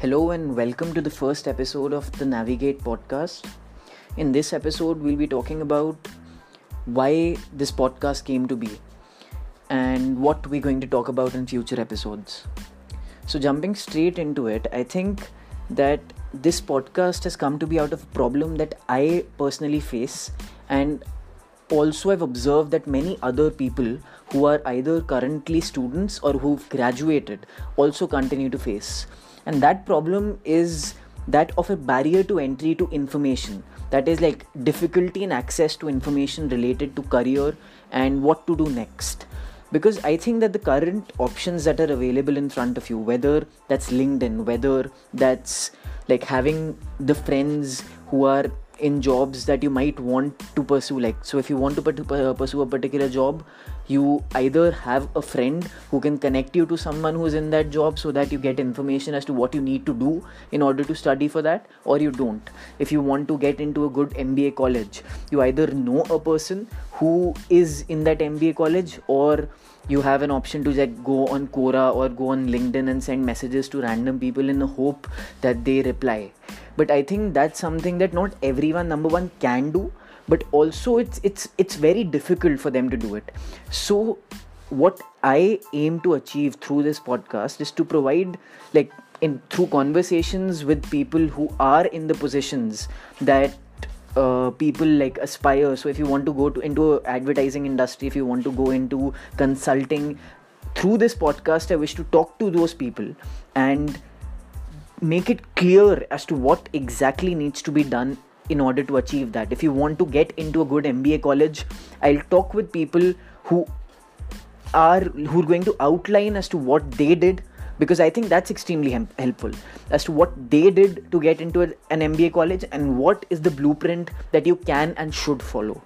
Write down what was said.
Hello and welcome to the first episode of the Navigate podcast. In this episode, we'll be talking about why this podcast came to be and what we're going to talk about in future episodes. So, jumping straight into it, I think that this podcast has come to be out of a problem that I personally face, and also I've observed that many other people who are either currently students or who've graduated also continue to face and that problem is that of a barrier to entry to information. That is like difficulty in access to information related to career and what to do next. Because i think that the current options that are available in front of you whether that's linkedin whether that's like having the friends who are in jobs that you might want to pursue like so if you want to uh, pursue a particular job you either have a friend who can connect you to someone who's in that job so that you get information as to what you need to do in order to study for that or you don't. If you want to get into a good mba college you either know a person who is in that mba college or you have an option to like go on quora or go on linkedin and send messages to random people in the hope that they reply but i think that's something that not everyone number one can do. But also it's it's it's very difficult for them to do it. So what i aim to achieve through this podcast is to provide like in through conversations with people who are in the positions that uh, people like aspire. So if you want to go to into advertising industry if you want to go into consulting through this podcast i wish to talk to those people. And make it clear as to what exactly needs to be done in order to achieve that. If you want to get into a good MBA college, I'll talk with people who are who are going to outline as to what they did because I think that's extremely hem- helpful as to what they did to get into an MBA college and what is the blueprint that you can and should follow.